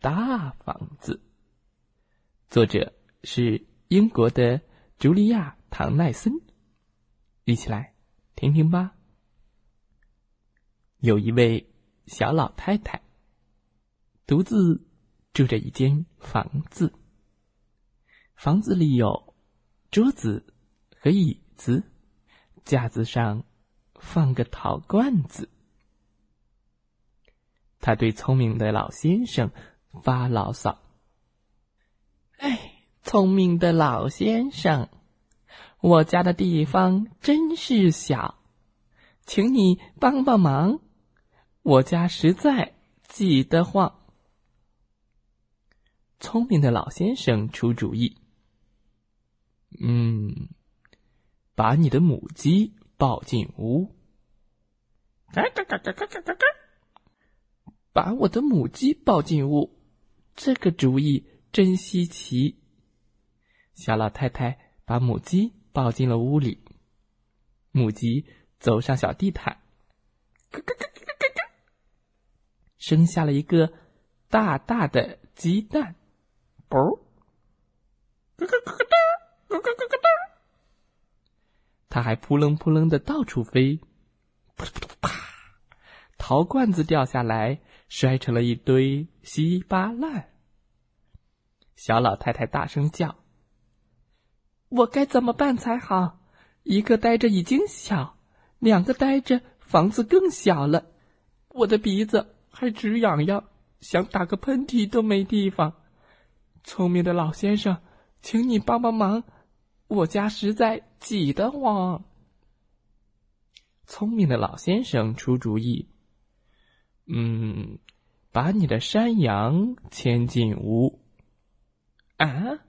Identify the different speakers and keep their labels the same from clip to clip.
Speaker 1: 大房子。作者是英国的茱莉亚·唐奈森，一起来听听吧。有一位小老太太，独自住着一间房子。房子里有桌子和椅子，架子上放个陶罐子。他对聪明的老先生发牢骚：“哎，聪明的老先生，我家的地方真是小，请你帮帮忙，我家实在挤得慌。”聪明的老先生出主意：“嗯，把你的母鸡抱进屋。”嘎嘎嘎嘎嘎嘎嘎。把我的母鸡抱进屋，这个主意真稀奇。小老太太把母鸡抱进了屋里，母鸡走上小地毯，咯咯咯咯咯咯，生下了一个大大的鸡蛋，啵，咯咯咯咯哒，咯咯咯咯哒，它还扑棱扑棱的到处飞，扑通扑通啪。陶罐子掉下来。摔成了一堆稀巴烂。小老太太大声叫：“我该怎么办才好？一个呆着已经小，两个呆着房子更小了。我的鼻子还直痒痒，想打个喷嚏都没地方。聪明的老先生，请你帮帮忙，我家实在挤得慌。”聪明的老先生出主意。嗯，把你的山羊牵进屋。啊，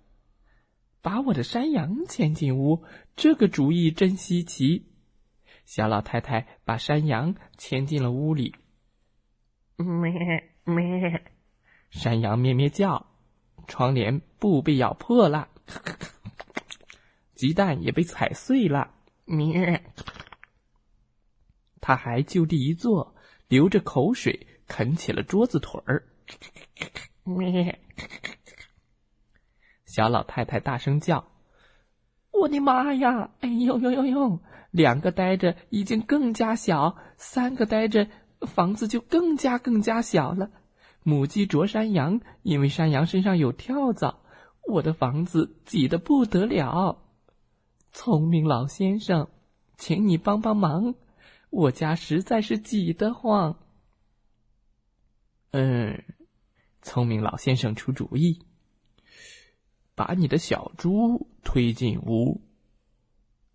Speaker 1: 把我的山羊牵进屋，这个主意真稀奇。小老太太把山羊牵进了屋里。咩咩，山羊咩咩叫，窗帘布被咬破了，鸡蛋也被踩碎了。咩，他还就地一坐。流着口水啃起了桌子腿儿，小老太太大声叫：“我的妈呀！哎呦呦呦呦！两个呆着已经更加小，三个呆着房子就更加更加小了。母鸡啄山羊，因为山羊身上有跳蚤，我的房子挤得不得了。聪明老先生，请你帮帮忙。”我家实在是挤得慌。嗯，聪明老先生出主意，把你的小猪推进屋。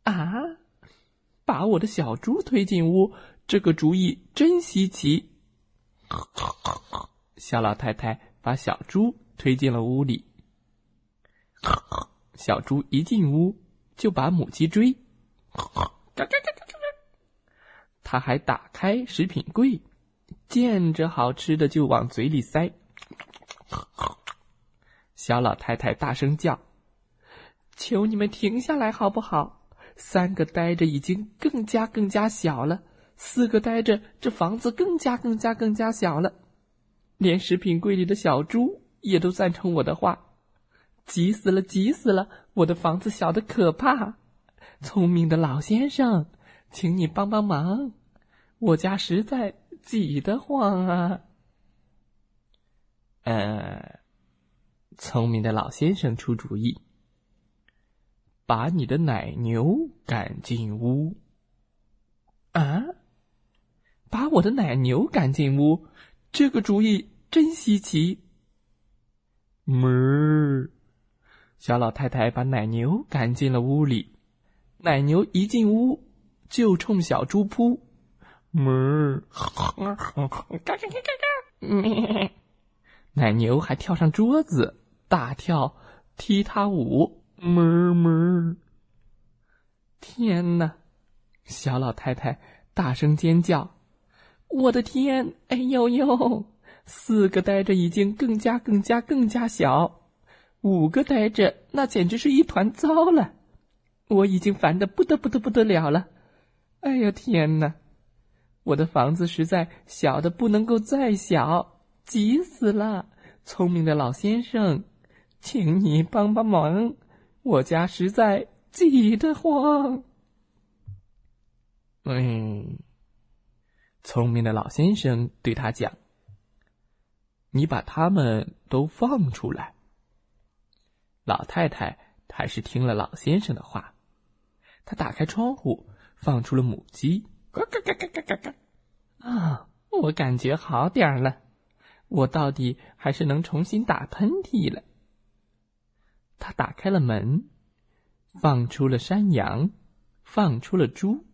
Speaker 1: 啊，把我的小猪推进屋，这个主意真稀奇。小老太太把小猪推进了屋里。小猪一进屋就把母鸡追。他还打开食品柜，见着好吃的就往嘴里塞。小老太太大声叫：“求你们停下来好不好？三个呆着已经更加更加小了，四个呆着这房子更加更加更加小了，连食品柜里的小猪也都赞成我的话。急死了，急死了！我的房子小的可怕。聪明的老先生。”请你帮帮忙，我家实在挤得慌啊！呃，聪明的老先生出主意，把你的奶牛赶进屋。啊，把我的奶牛赶进屋，这个主意真稀奇。哞，小老太太把奶牛赶进了屋里，奶牛一进屋。就冲小猪扑，哞！嘎嘎嘎嘎嘎！奶牛还跳上桌子，大跳踢踏舞，哞哞。天哪！小老太太大声尖叫：“我的天！哎呦呦！四个呆着已经更加、更加、更加小，五个呆着那简直是一团糟了。我已经烦得不得不得不得了了。哎呀天哪！我的房子实在小的不能够再小，急死了！聪明的老先生，请你帮帮忙，我家实在挤得慌。”嗯，聪明的老先生对他讲：“你把他们都放出来。”老太太还是听了老先生的话，她打开窗户，放出了母鸡。嘎嘎嘎嘎嘎嘎嘎！啊，我感觉好点儿了，我到底还是能重新打喷嚏了。他打开了门，放出了山羊，放出了猪。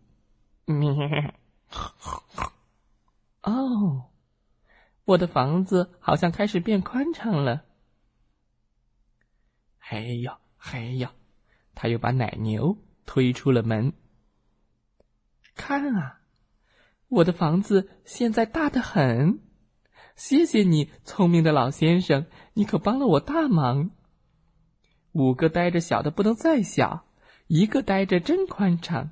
Speaker 1: 咩！哦，我的房子好像开始变宽敞了。嘿呦嘿呦，他又把奶牛推出了门。看啊，我的房子现在大得很。谢谢你，聪明的老先生，你可帮了我大忙。五个呆着小的不能再小，一个呆着真宽敞。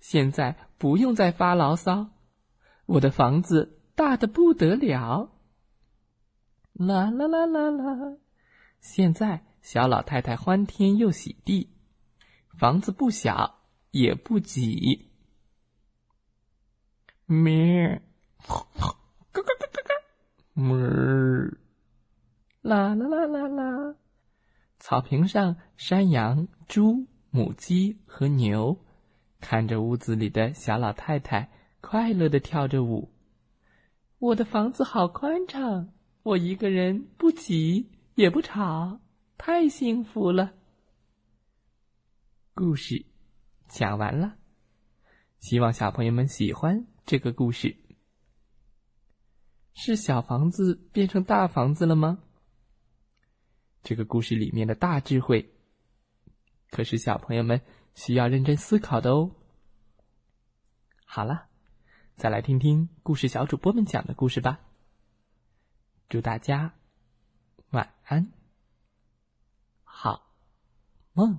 Speaker 1: 现在不用再发牢骚，我的房子大的不得了。啦啦啦啦啦！现在小老太太欢天又喜地，房子不小也不挤。咩，嘎嘎嘎嘎嘎，哞，啦啦啦啦啦！草坪上，山羊、猪、母鸡和牛。看着屋子里的小老太太快乐的跳着舞，我的房子好宽敞，我一个人不挤也不吵，太幸福了。故事讲完了，希望小朋友们喜欢这个故事。是小房子变成大房子了吗？这个故事里面的大智慧，可是小朋友们。需要认真思考的哦。好了，再来听听故事小主播们讲的故事吧。祝大家晚安，好梦。